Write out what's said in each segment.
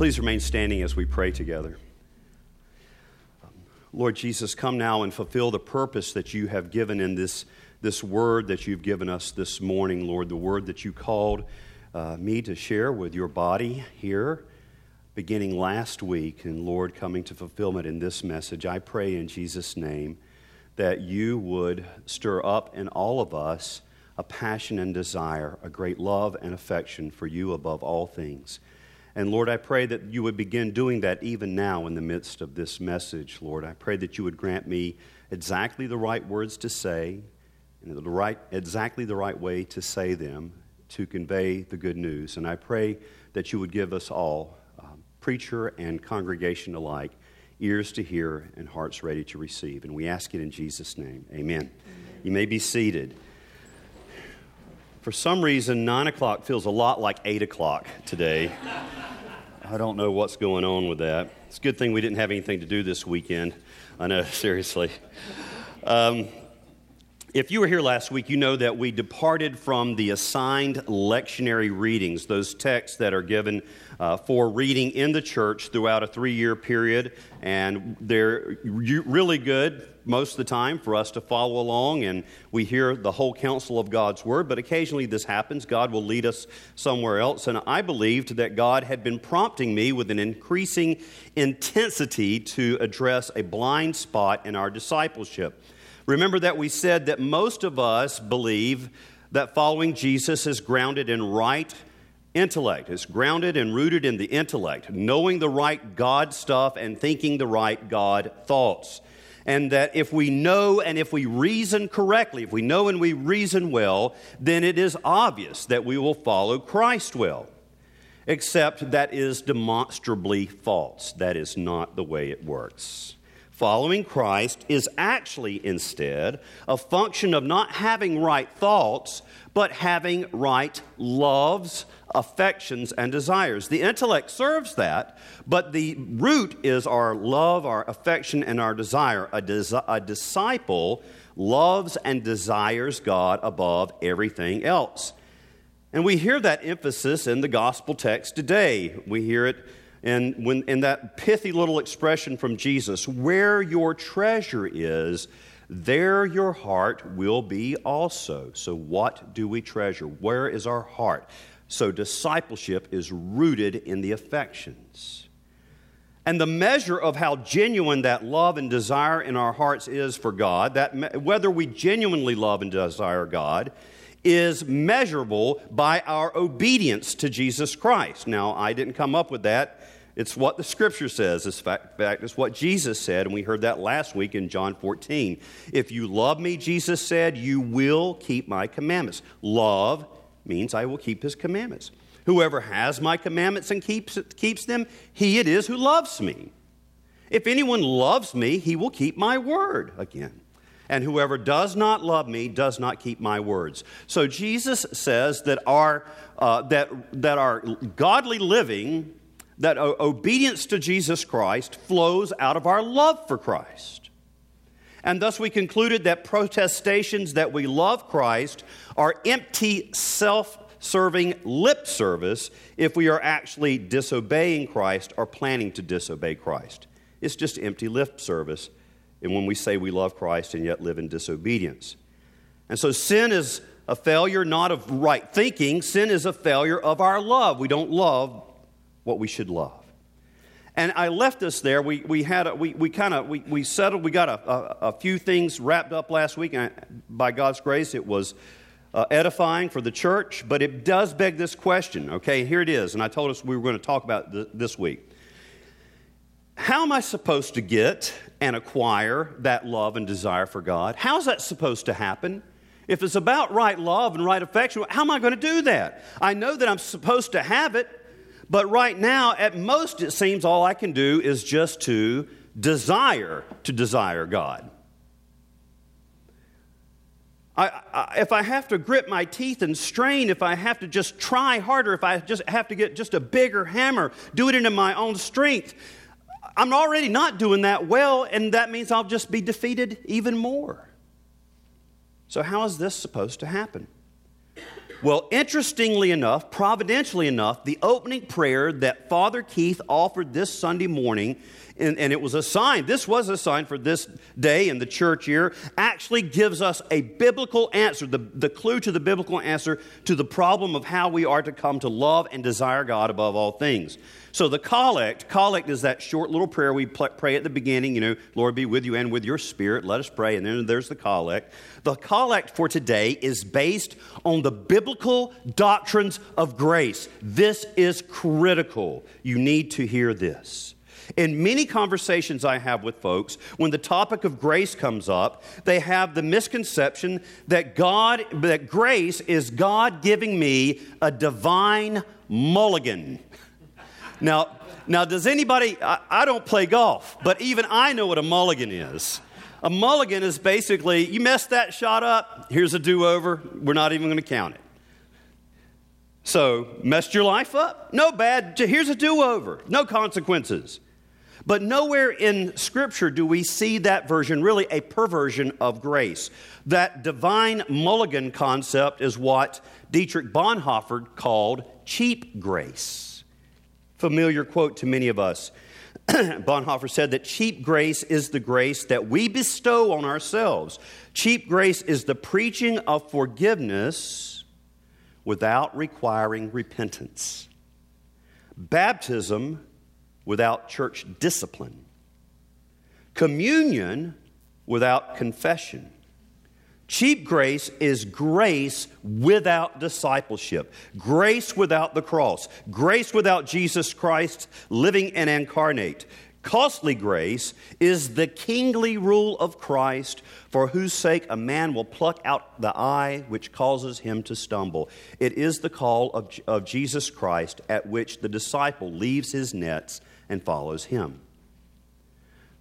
Please remain standing as we pray together. Lord Jesus, come now and fulfill the purpose that you have given in this, this word that you've given us this morning, Lord, the word that you called uh, me to share with your body here beginning last week, and Lord, coming to fulfillment in this message. I pray in Jesus' name that you would stir up in all of us a passion and desire, a great love and affection for you above all things. And Lord, I pray that you would begin doing that even now in the midst of this message, Lord. I pray that you would grant me exactly the right words to say, and the right, exactly the right way to say them to convey the good news. And I pray that you would give us all, um, preacher and congregation alike, ears to hear and hearts ready to receive. And we ask it in Jesus' name. Amen. Amen. You may be seated. For some reason, 9 o'clock feels a lot like 8 o'clock today. I don't know what's going on with that. It's a good thing we didn't have anything to do this weekend. I know, seriously. Um, if you were here last week, you know that we departed from the assigned lectionary readings, those texts that are given uh, for reading in the church throughout a three year period. And they're really good most of the time for us to follow along, and we hear the whole counsel of God's Word. But occasionally this happens. God will lead us somewhere else. And I believed that God had been prompting me with an increasing intensity to address a blind spot in our discipleship. Remember that we said that most of us believe that following Jesus is grounded in right intellect. It's grounded and rooted in the intellect, knowing the right God stuff and thinking the right God thoughts. And that if we know and if we reason correctly, if we know and we reason well, then it is obvious that we will follow Christ well. Except that is demonstrably false. That is not the way it works following Christ is actually instead a function of not having right thoughts, but having right loves, affections, and desires. The intellect serves that, but the root is our love, our affection, and our desire. A, a disciple loves and desires God above everything else. And we hear that emphasis in the gospel text today. We hear it and when in that pithy little expression from Jesus, where your treasure is, there your heart will be also. So, what do we treasure? Where is our heart? So, discipleship is rooted in the affections. And the measure of how genuine that love and desire in our hearts is for God, that whether we genuinely love and desire God, is measurable by our obedience to Jesus Christ. Now, I didn't come up with that. It's what the scripture says. In fact, it's what Jesus said, and we heard that last week in John 14. If you love me, Jesus said, you will keep my commandments. Love means I will keep his commandments. Whoever has my commandments and keeps, keeps them, he it is who loves me. If anyone loves me, he will keep my word again. And whoever does not love me does not keep my words. So Jesus says that our, uh, that, that our godly living that obedience to Jesus Christ flows out of our love for Christ. And thus we concluded that protestations that we love Christ are empty, self serving lip service if we are actually disobeying Christ or planning to disobey Christ. It's just empty lip service and when we say we love Christ and yet live in disobedience. And so sin is a failure not of right thinking, sin is a failure of our love. We don't love what we should love. And I left us there. We, we had a, we, we kind of we, we settled. We got a, a, a, few things wrapped up last week. And by God's grace, it was uh, edifying for the church. But it does beg this question. Okay, here it is. And I told us we were going to talk about th- this week. How am I supposed to get and acquire that love and desire for God? How's that supposed to happen? If it's about right love and right affection, how am I going to do that? I know that I'm supposed to have it, but right now, at most, it seems all I can do is just to desire to desire God. I, I, if I have to grip my teeth and strain, if I have to just try harder, if I just have to get just a bigger hammer, do it into my own strength, I'm already not doing that well, and that means I'll just be defeated even more. So, how is this supposed to happen? Well, interestingly enough, providentially enough, the opening prayer that Father Keith offered this Sunday morning and, and, it was a sign, this was a sign for this day in the church year, actually gives us a biblical answer, the, the clue to the biblical answer to the problem of how we are to come to love and desire God above all things. So the collect, collect is that short little prayer we pray at the beginning, you know, Lord be with you and with your spirit, let us pray, and then there's the collect. The collect for today is based on the biblical doctrines of grace. This is critical. You need to hear this. In many conversations I have with folks, when the topic of grace comes up, they have the misconception that God, that grace is God giving me a divine mulligan. Now, now does anybody, I, I don't play golf, but even I know what a mulligan is. A mulligan is basically, you messed that shot up, here's a do over, we're not even going to count it. So, messed your life up? No bad, here's a do over, no consequences. But nowhere in Scripture do we see that version, really a perversion of grace. That divine mulligan concept is what Dietrich Bonhoeffer called cheap grace. Familiar quote to many of us. Bonhoeffer said that cheap grace is the grace that we bestow on ourselves. Cheap grace is the preaching of forgiveness without requiring repentance. Baptism without church discipline, communion without confession. Cheap grace is grace without discipleship, grace without the cross, grace without Jesus Christ living and incarnate. Costly grace is the kingly rule of Christ, for whose sake a man will pluck out the eye which causes him to stumble. It is the call of, of Jesus Christ at which the disciple leaves his nets and follows him.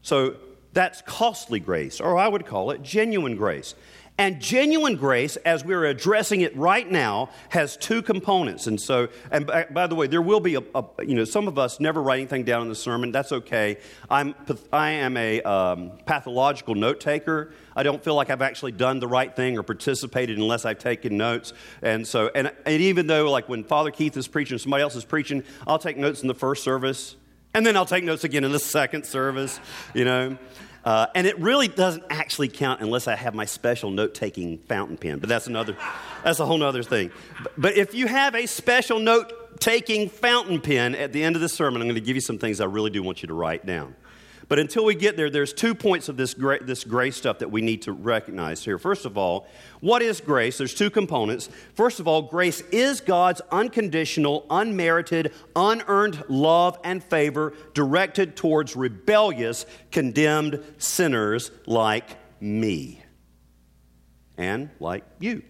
So that's costly grace, or I would call it genuine grace. And genuine grace, as we're addressing it right now, has two components. And so, and by, the way, there will be a, a, you know, some of us never write anything down in the sermon. That's okay. I'm, I am a um, pathological note taker. I don't feel like I've actually done the right thing or participated unless I've taken notes. And so, and, and even though, like when Father Keith is preaching, somebody else is preaching, I'll take notes in the first service and then I'll take notes again in the second service, you know. Uh, and it really doesn't actually count unless I have my special note taking fountain pen, but that's another, that's a whole other thing. But, but if you have a special note taking fountain pen at the end of the sermon, I'm going to give you some things I really do want you to write down. But until we get there, there's two points of this, gra- this grace stuff that we need to recognize here. First of all, what is grace? There's two components. First of all, grace is God's unconditional, unmerited, unearned love and favor directed towards rebellious, condemned sinners like me and like you.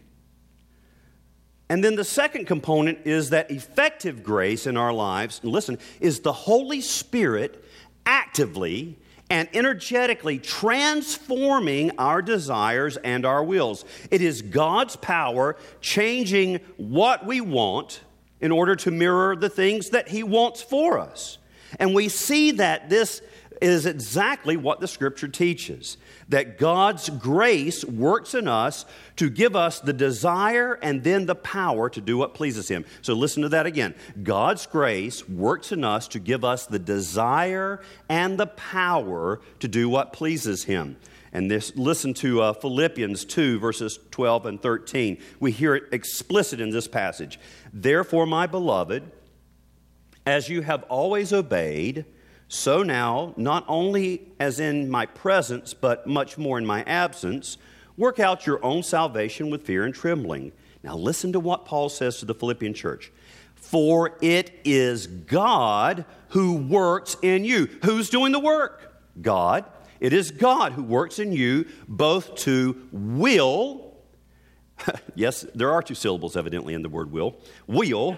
And then the second component is that effective grace in our lives, listen, is the Holy Spirit actively and energetically transforming our desires and our wills. It is God's power changing what we want in order to mirror the things that He wants for us. And we see that this is exactly what the scripture teaches that God's grace works in us to give us the desire and then the power to do what pleases Him. So listen to that again. God's grace works in us to give us the desire and the power to do what pleases Him. And this, listen to uh, Philippians 2, verses 12 and 13. We hear it explicit in this passage. Therefore, my beloved, as you have always obeyed, so now, not only as in my presence, but much more in my absence, work out your own salvation with fear and trembling. Now, listen to what Paul says to the Philippian church. For it is God who works in you. Who's doing the work? God. It is God who works in you both to will. yes, there are two syllables evidently in the word will. Will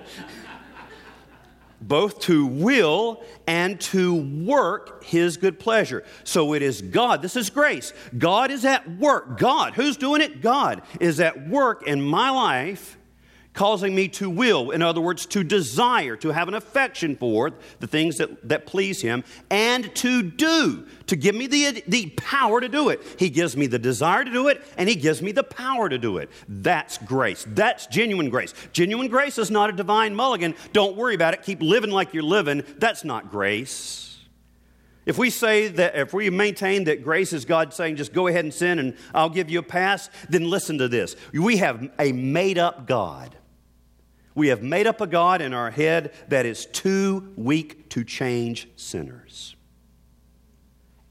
both to will and to work his good pleasure. So it is God. This is grace. God is at work. God, who's doing it? God is at work in my life, causing me to will, in other words, to desire, to have an affection for the things that, that please Him, and to do, to give me the, the power to do it. He gives me the desire to do it, and He gives me the power to do it. That's grace. That's genuine grace. Genuine grace is not a divine mulligan. Don't worry about it. Keep living like you're living. That's not grace. If we say that, if we maintain that grace is God saying, just go ahead and sin and I'll give you a pass, then listen to this. We have a made up God. We have made up a God in our head that is too weak to change sinners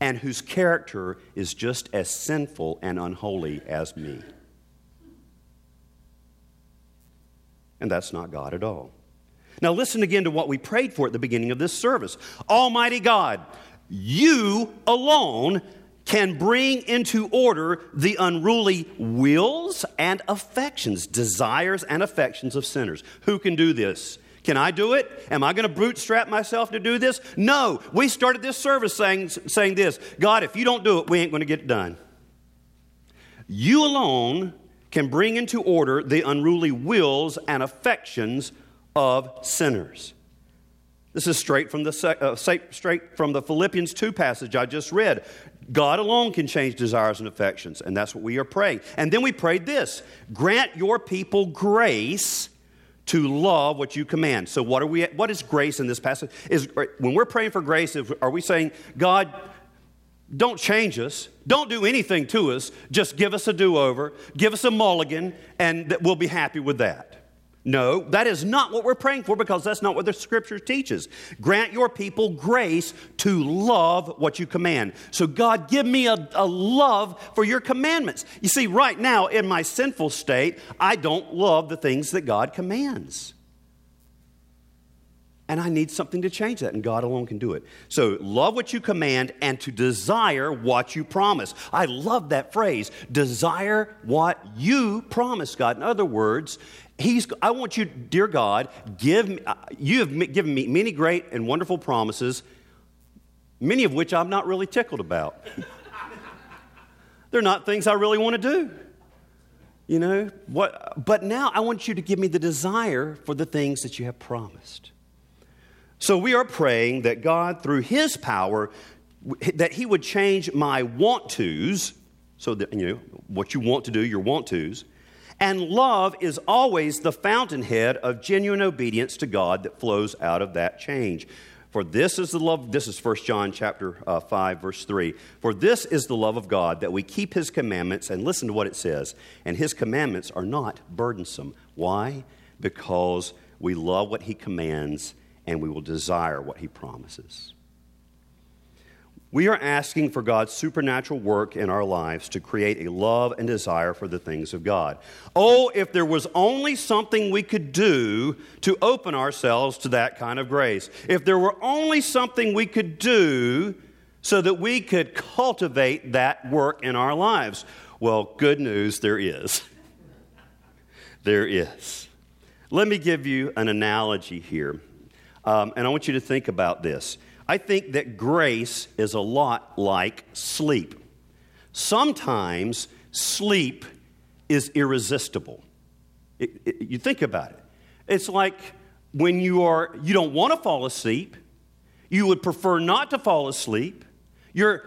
and whose character is just as sinful and unholy as me. And that's not God at all. Now, listen again to what we prayed for at the beginning of this service Almighty God, you alone can bring into order the unruly wills and affections, desires and affections of sinners. Who can do this? Can I do it? Am I going to bootstrap myself to do this? No. We started this service saying, saying this God, if you don't do it, we ain't going to get it done. You alone can bring into order the unruly wills and affections of sinners. This is straight from the uh, straight from the Philippians 2 passage I just read. God alone can change desires and affections, and that's what we are praying. And then we prayed this grant your people grace to love what you command. So, what, are we, what is grace in this passage? Is, uh, when we're praying for grace, are we saying, God, don't change us, don't do anything to us, just give us a do over, give us a mulligan, and we'll be happy with that? No, that is not what we're praying for because that's not what the scripture teaches. Grant your people grace to love what you command. So, God, give me a, a, love for your commandments. You see, right now in my sinful state, I don't love the things that God commands. And I need something to change that, and God alone can do it. So, love what you command and to desire what you promise. I love that phrase desire what you promise, God. In other words, He's, I want you, dear God, give me, uh, you have given me many great and wonderful promises, many of which I'm not really tickled about. They're not things I really want to do. You know, what, but now I want you to give me the desire for the things that you have promised. So we are praying that God, through His power, that He would change my want tos, so that, you know, what you want to do, your want tos, and love is always the fountainhead of genuine obedience to God that flows out of that change. For this is the love, this is 1 John chapter uh, 5, verse 3. For this is the love of God, that we keep his commandments, and listen to what it says. And his commandments are not burdensome. Why? Because we love what he commands, and we will desire what he promises. We are asking for God's supernatural work in our lives to create a love and desire for the things of God. Oh, if there was only something we could do to open ourselves to that kind of grace. If there were only something we could do so that we could cultivate that work in our lives. Well, good news, there is. there is. Let me give you an analogy here, um, and I want you to think about this. I think that grace is a lot like sleep. Sometimes sleep is irresistible. It, it, you think about it. It's like when you are you don't want to fall asleep, you would prefer not to fall asleep. You're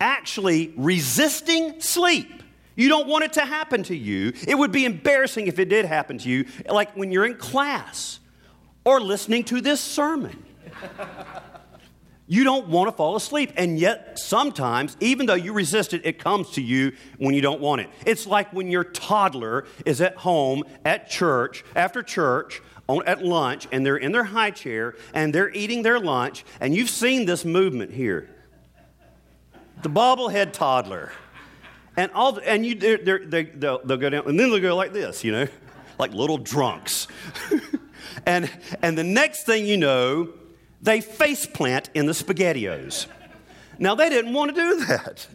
actually resisting sleep. You don't want it to happen to you. It would be embarrassing if it did happen to you, like when you're in class or listening to this sermon. You don't want to fall asleep. And yet, sometimes, even though you resist it, it comes to you when you don't want it. It's like when your toddler is at home, at church, after church, on, at lunch, and they're in their high chair and they're eating their lunch, and you've seen this movement here the bobblehead toddler. And, all, and you, they're, they're, they, they'll, they'll go down, and then they'll go like this, you know, like little drunks. and, and the next thing you know, they face plant in the SpaghettiOs. Now, they didn't want to do that,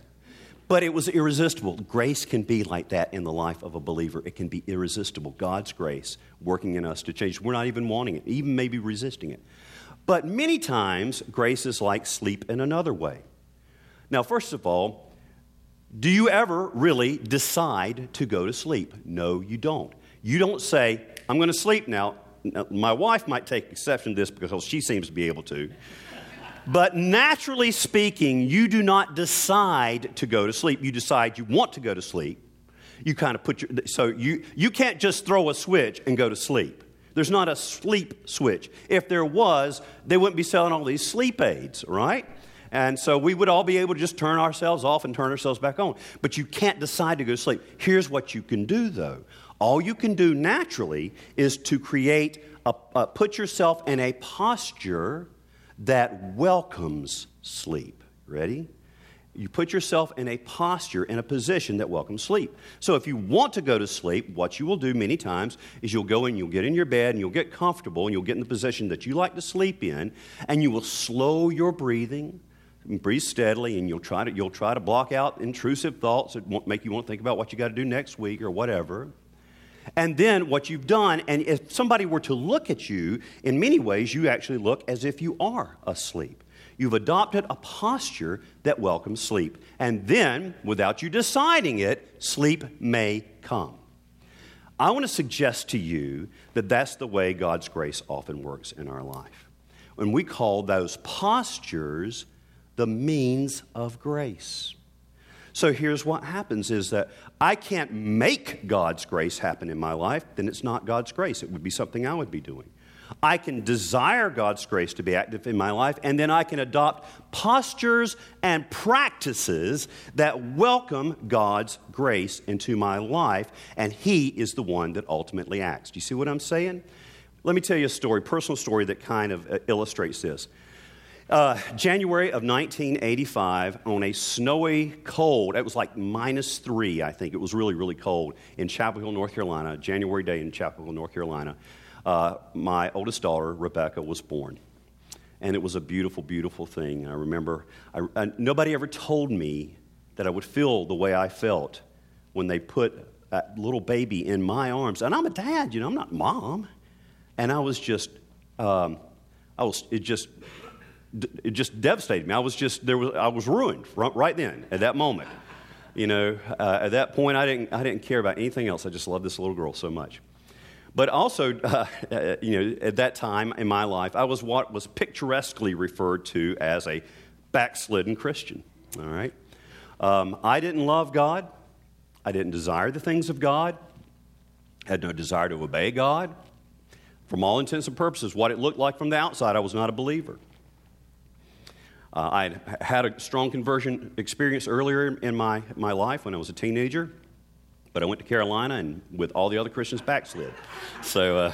but it was irresistible. Grace can be like that in the life of a believer. It can be irresistible. God's grace working in us to change. We're not even wanting it, even maybe resisting it. But many times, grace is like sleep in another way. Now, first of all, do you ever really decide to go to sleep? No, you don't. You don't say, I'm going to sleep now. My wife might take exception to this because she seems to be able to. But naturally speaking, you do not decide to go to sleep. You decide you want to go to sleep. You kind of put your, so you, you can't just throw a switch and go to sleep. There's not a sleep switch. If there was, they wouldn't be selling all these sleep aids, right? And so we would all be able to just turn ourselves off and turn ourselves back on. But you can't decide to go to sleep. Here's what you can do, though. All you can do naturally is to create, a, a put yourself in a posture that welcomes sleep. Ready? You put yourself in a posture, in a position that welcomes sleep. So, if you want to go to sleep, what you will do many times is you'll go and you'll get in your bed and you'll get comfortable and you'll get in the position that you like to sleep in, and you will slow your breathing, breathe steadily, and you'll try to, you'll try to block out intrusive thoughts that won't make you want to think about what you got to do next week or whatever. And then what you've done, and if somebody were to look at you, in many ways, you actually look as if you are asleep. You've adopted a posture that welcomes sleep. And then, without you deciding it, sleep may come. I want to suggest to you that that's the way God's grace often works in our life. When we call those postures the means of grace. So here's what happens is that I can't make God's grace happen in my life, then it's not God's grace. It would be something I would be doing. I can desire God's grace to be active in my life, and then I can adopt postures and practices that welcome God's grace into my life, and He is the one that ultimately acts. Do you see what I'm saying? Let me tell you a story, personal story that kind of uh, illustrates this. Uh, January of 1985, on a snowy, cold, it was like minus three, I think. It was really, really cold in Chapel Hill, North Carolina, January day in Chapel Hill, North Carolina. Uh, my oldest daughter, Rebecca, was born. And it was a beautiful, beautiful thing. I remember I, I, nobody ever told me that I would feel the way I felt when they put that little baby in my arms. And I'm a dad, you know, I'm not mom. And I was just, um, I was, it just, it just devastated me. I was just there was I was ruined right then at that moment. You know, uh, at that point I didn't I didn't care about anything else. I just loved this little girl so much. But also, uh, you know, at that time in my life, I was what was picturesquely referred to as a backslidden Christian. All right, um, I didn't love God. I didn't desire the things of God. Had no desire to obey God. From all intents and purposes, what it looked like from the outside, I was not a believer. Uh, I had a strong conversion experience earlier in my, my life when I was a teenager, but I went to Carolina and with all the other Christians backslid. So, uh,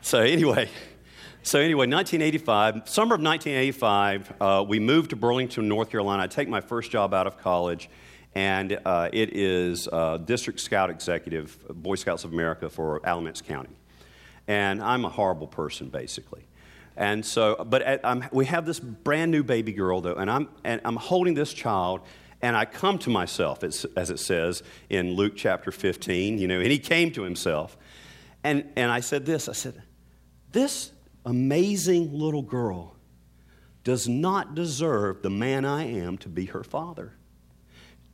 so anyway, so anyway, 1985, summer of 1985, uh, we moved to Burlington, North Carolina. I take my first job out of college, and uh, it is uh, District Scout Executive, Boy Scouts of America for Alamance County. And I'm a horrible person, basically. And so, but at, we have this brand new baby girl, though, and I'm, and I'm holding this child, and I come to myself, as, as it says in Luke chapter 15, you know, and he came to himself. And, and I said this I said, This amazing little girl does not deserve the man I am to be her father.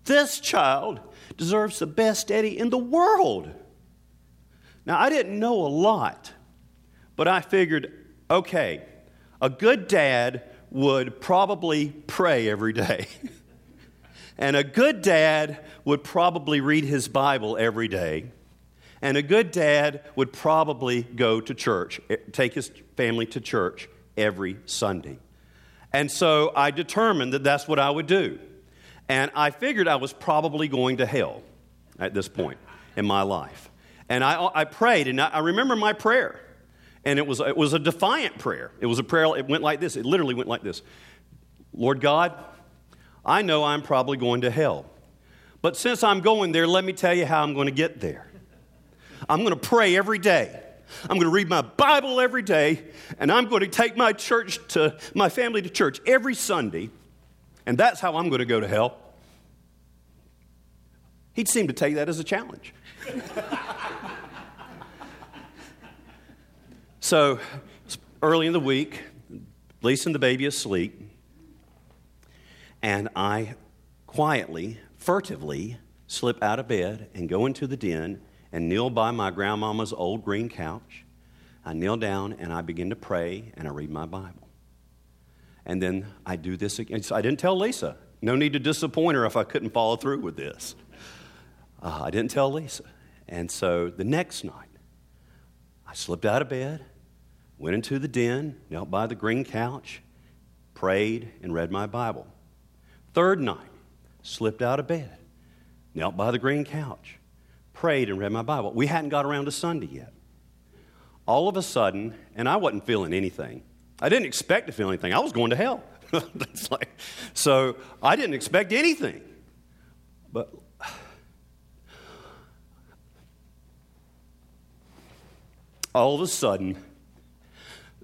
This child deserves the best daddy in the world. Now, I didn't know a lot, but I figured okay, a good dad would probably pray every day. and a good dad would probably read his Bible every day. And a good dad would probably go to church, eh, take his family to church every Sunday. And so I determined that that's what I would do. And I figured I was probably going to hell at this point in my life. And I, I prayed, and I, I remember my prayer. And it was, it was a defiant prayer. It was a prayer, it went like this. It literally went like this Lord God, I know I'm probably going to hell. But since I'm going there, let me tell you how I'm going to get there. I'm going to pray every day. I'm going to read my Bible every day, and I'm going to take my church to my family to church every Sunday, and that's how I'm going to go to hell. He'd seem to take that as a challenge. So, early in the week, Lisa and the baby asleep, and I quietly, furtively slip out of bed and go into the den and kneel by my grandmama's old green couch. I kneel down and I begin to pray and I read my Bible. And then I do this again. So I didn't tell Lisa. No need to disappoint her if I couldn't follow through with this. Uh, I didn't tell Lisa. And so the next night, I slipped out of bed, went into the den, knelt by the green couch, prayed, and read my Bible. Third night, slipped out of bed, knelt by the green couch, prayed, and read my Bible. We hadn't got around to Sunday yet. All of a sudden, and I wasn't feeling anything. I didn't expect to feel anything. I was going to hell. like, so I didn't expect anything. But all of a sudden,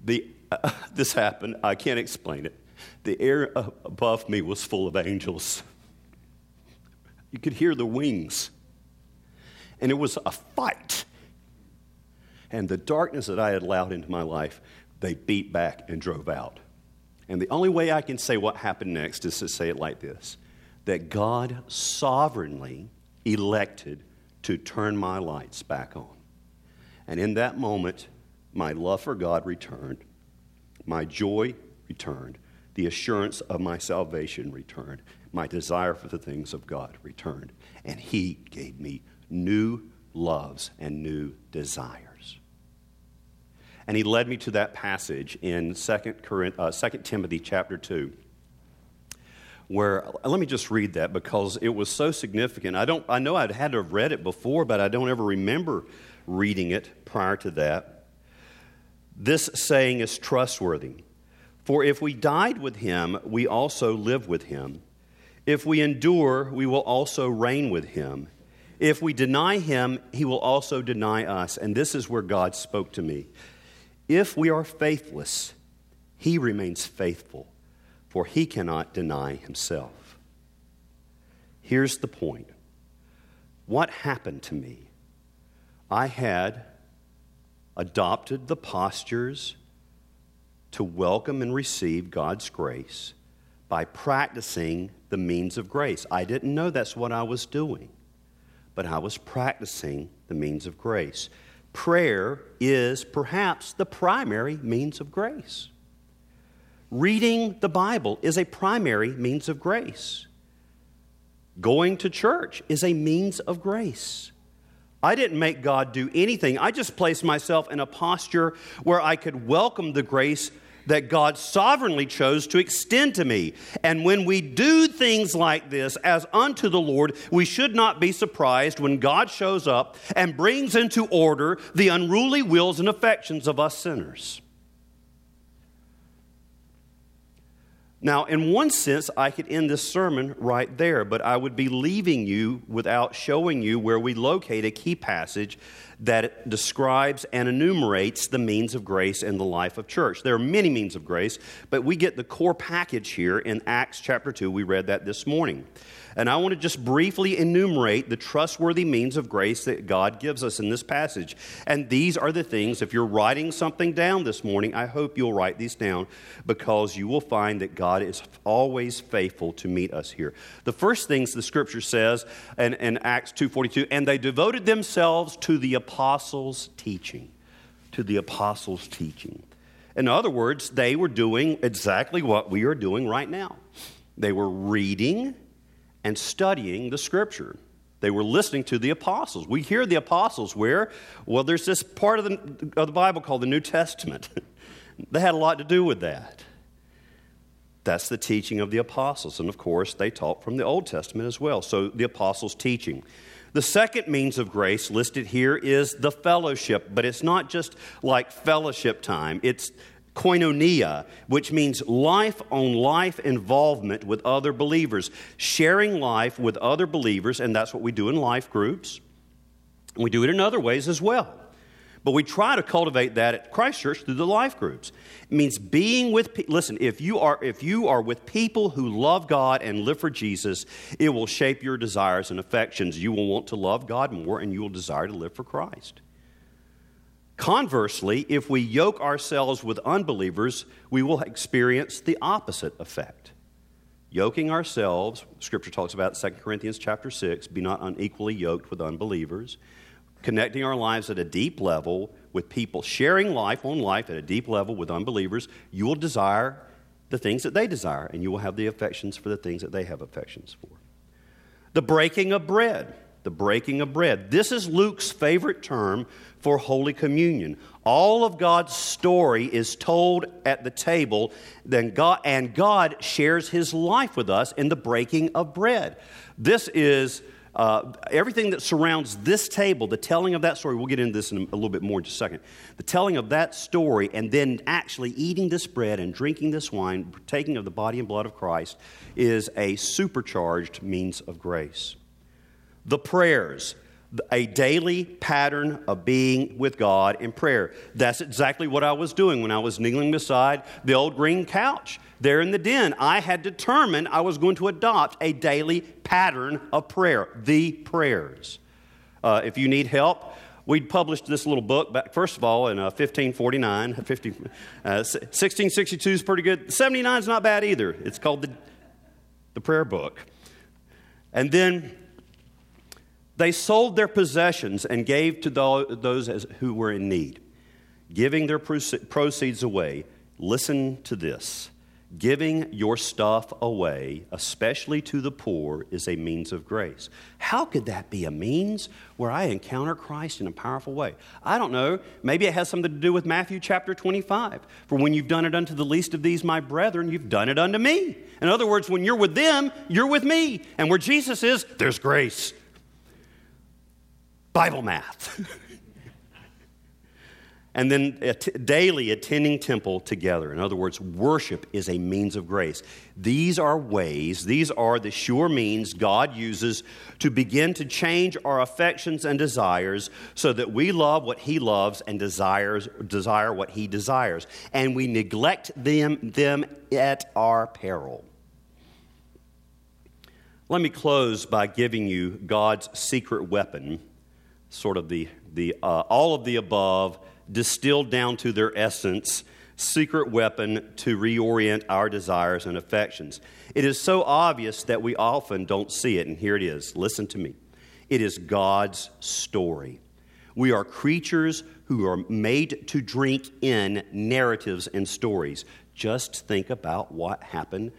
the, uh, this happened. I can't explain it. The air above me was full of angels. You could hear the wings. And it was a fight. And the darkness that I had allowed into my life, they beat back and drove out. And the only way I can say what happened next is to say it like this that God sovereignly elected to turn my lights back on. And in that moment, my love for God returned, my joy returned, the assurance of my salvation returned, my desire for the things of God returned. And He gave me new loves and new desires. And He led me to that passage in 2, uh, 2 Timothy chapter 2 where let me just read that because it was so significant. I don't I know I'd had to have read it before, but I don't ever remember reading it prior to that. This saying is trustworthy. For if we died with him, we also live with him. If we endure, we will also reign with him. If we deny him, he will also deny us. And this is where God spoke to me. If we are faithless, he remains faithful, for he cannot deny himself. Here's the point what happened to me? I had adopted the postures to welcome and receive God's grace by practicing the means of grace. I didn't know that's what I was doing, but I was practicing the means of grace. Prayer is perhaps the primary means of grace. Reading the Bible is a primary means of grace. Going to church is a means of grace. I didn't make God do anything. I just placed myself in a posture where I could welcome the grace that God sovereignly chose to extend to me. And when we do things like this as unto the Lord, we should not be surprised when God shows up and brings into order the unruly wills and affections of us sinners. Now, in one sense, I could end this sermon right there, but I would be leaving you without showing you where we locate a key passage that describes and enumerates the means of grace in the life of church. There are many means of grace, but we get the core package here in Acts chapter 2. We read that this morning. And I want to just briefly enumerate the trustworthy means of grace that God gives us in this passage. And these are the things, if you're writing something down this morning, I hope you'll write these down because you will find that God is always faithful to meet us here. The first things the scripture says in, in Acts 2.42, and they devoted themselves to the apostles' teaching. To the apostles' teaching. In other words, they were doing exactly what we are doing right now. They were reading and studying the scripture. They were listening to the apostles. We hear the apostles where? Well, there's this part of the, of the Bible called the New Testament. they had a lot to do with that. That's the teaching of the apostles. And of course, they taught from the Old Testament as well. So the apostles' teaching. The second means of grace listed here is the fellowship, but it's not just like fellowship time. It's koinonia, which means life on life involvement with other believers, sharing life with other believers, and that's what we do in life groups. We do it in other ways as well. But we try to cultivate that at Christ Church through the life groups. It means being with listen, if you are if you are with people who love God and live for Jesus, it will shape your desires and affections. You will want to love God more and you will desire to live for Christ. Conversely, if we yoke ourselves with unbelievers, we will experience the opposite effect. Yoking ourselves, scripture talks about 2 Corinthians chapter 6, be not unequally yoked with unbelievers. connecting our lives at a deep level with people, sharing life on life at a deep level with unbelievers, you will desire the things that they desire, and you will have the affections for the things that they have affections for. The breaking of bread. The breaking of bread. This is Luke's favorite term for Holy Communion. All of God's story is told at the table, then God, and God shares his life with us in the breaking of bread. This is uh, everything that surrounds this table, the telling of that story, we'll get into this in a little bit more in just a second. The telling of that story, and then actually eating this bread and drinking this wine, taking of the body and blood of Christ, is a supercharged means of grace. The prayers, a daily pattern of being with God in prayer. That's exactly what I was doing when I was kneeling beside the old green couch there in the den. I had determined I was going to adopt a daily pattern of prayer, the prayers. Uh, if you need help, we'd published this little book back, first of all, in uh, 1549. 50, uh, 1662 is pretty good. 79 is not bad either. It's called the, the Prayer Book. And then they sold their possessions and gave to those who were in need, giving their proceeds away. Listen to this. Giving your stuff away, especially to the poor, is a means of grace. How could that be a means where I encounter Christ in a powerful way? I don't know. Maybe it has something to do with Matthew chapter 25. For when you've done it unto the least of these, my brethren, you've done it unto me. In other words, when you're with them, you're with me. And where Jesus is, there's grace. Bible math. and then daily attending temple together. In other words, worship is a means of grace. These are ways, these are the sure means God uses to begin to change our affections and desires so that we love what He loves and desires, desire what He desires. And we neglect them, them at our peril. Let me close by giving you God's secret weapon sort of the, the uh, all of the above distilled down to their essence secret weapon to reorient our desires and affections. It is so obvious that we often don't see it, and here it is. Listen to me. It is God's story. We are creatures who are made to drink in narratives and stories. Just think about what happened.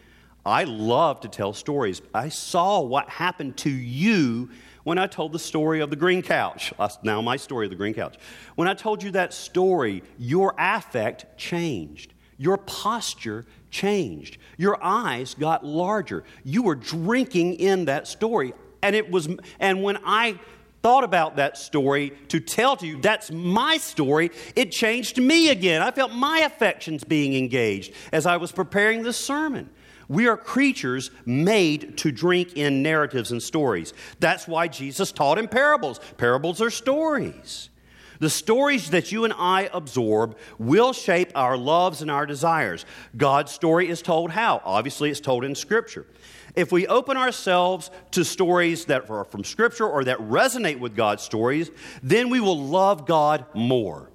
I love to tell stories. I saw what happened to you when I told the story of the green couch. Now, my story of the green couch. When I told you that story, your affect changed. Your posture changed. Your eyes got larger. You were drinking in that story. And it was and when I thought about that story to tell to you that's my story, it changed me again. I felt my affections being engaged as I was preparing this sermon. We are creatures made to drink in narratives and stories. That's why Jesus taught in parables. Parables are stories. The stories that you and I absorb will shape our loves and our desires. God's story is told how? Obviously, it's told in Scripture. If we open ourselves to stories that are from Scripture or that resonate with God's stories, then we will love God more.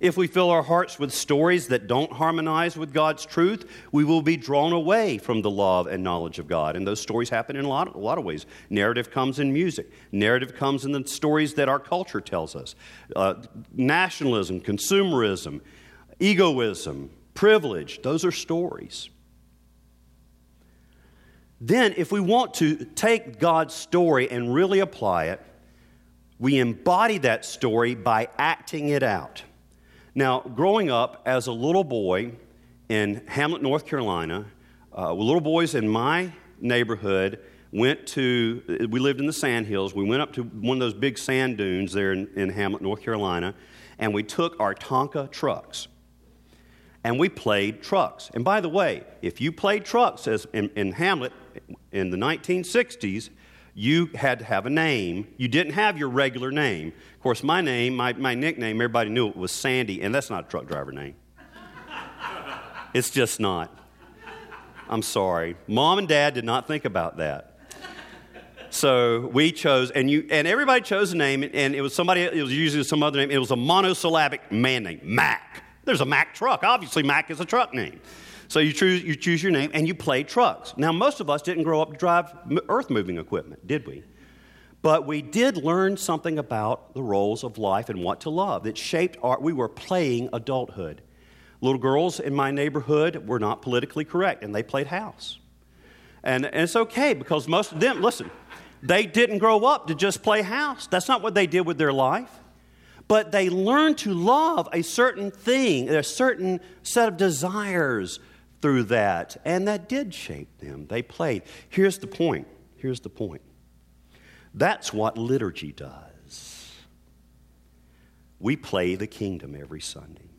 If we fill our hearts with stories that don't harmonize with God's truth, we will be drawn away from the love and knowledge of God. And those stories happen in a lot, a lot of ways. Narrative comes in music, narrative comes in the stories that our culture tells us uh, nationalism, consumerism, egoism, privilege, those are stories. Then, if we want to take God's story and really apply it, we embody that story by acting it out. Now, growing up as a little boy in Hamlet, North Carolina, uh, little boys in my neighborhood went to, we lived in the sand hills. We went up to one of those big sand dunes there in, in Hamlet, North Carolina, and we took our Tonka trucks and we played trucks. And by the way, if you played trucks as in, in Hamlet in the 1960s, you had to have a name. You didn't have your regular name. Of course, my name, my, my nickname, everybody knew it was Sandy, and that's not a truck driver name. it's just not. I'm sorry. Mom and dad did not think about that. So we chose, and you and everybody chose a name, and it was somebody. It was usually some other name. It was a monosyllabic man name, Mac. There's a Mack truck. Obviously, Mac is a truck name. So you choose, you choose your name and you play trucks. Now, most of us didn't grow up to drive earth moving equipment, did we? But we did learn something about the roles of life and what to love. It shaped our, we were playing adulthood. Little girls in my neighborhood were not politically correct, and they played house. And, and it's okay because most of them, listen, they didn't grow up to just play house. That's not what they did with their life. But they learned to love a certain thing, a certain set of desires through that. And that did shape them. They played. Here's the point. Here's the point. That's what liturgy does. We play the kingdom every Sunday.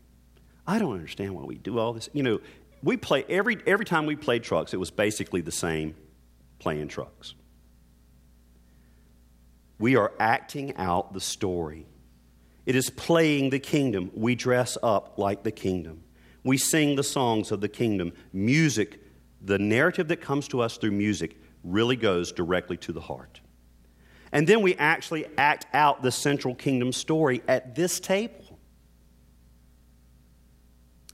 I don't understand why we do all this. You know, we play every every time we played trucks, it was basically the same playing trucks. We are acting out the story. It is playing the kingdom. We dress up like the kingdom. We sing the songs of the kingdom. Music, the narrative that comes to us through music, really goes directly to the heart. And then we actually act out the central kingdom story at this table.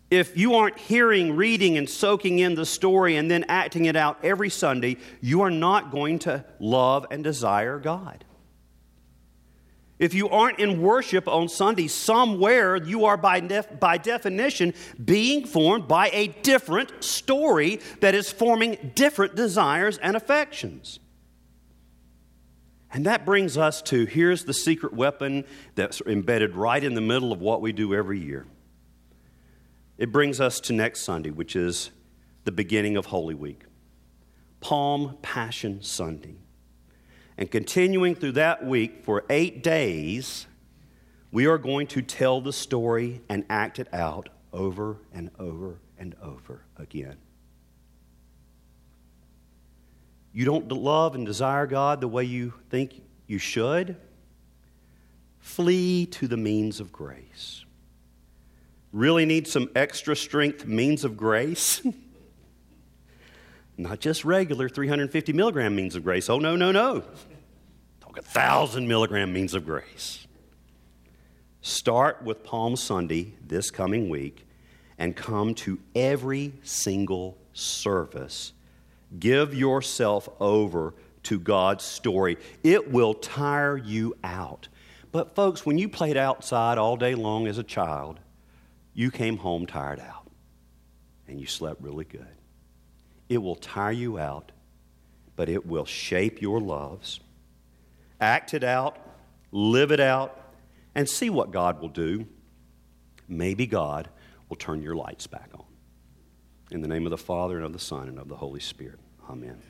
If you aren't hearing, reading, and soaking in the story and then acting it out every Sunday, you are not going to love and desire God. If you aren't in worship on Sunday, somewhere you are by, def- by definition being formed by a different story that is forming different desires and affections. And that brings us to here's the secret weapon that's embedded right in the middle of what we do every year. It brings us to next Sunday, which is the beginning of Holy Week, Palm Passion Sunday. And continuing through that week for eight days, we are going to tell the story and act it out over and over and over again. You don't love and desire God the way you think you should? Flee to the means of grace. Really need some extra strength means of grace? Not just regular 350 milligram means of grace. Oh, no, no, no. Talk a thousand milligram means of grace. Start with Palm Sunday this coming week and come to every single service. Give yourself over to God's story. It will tire you out. But, folks, when you played outside all day long as a child, you came home tired out and you slept really good. It will tire you out, but it will shape your loves. Act it out, live it out, and see what God will do. Maybe God will turn your lights back on. In the name of the Father, and of the Son, and of the Holy Spirit. Amen.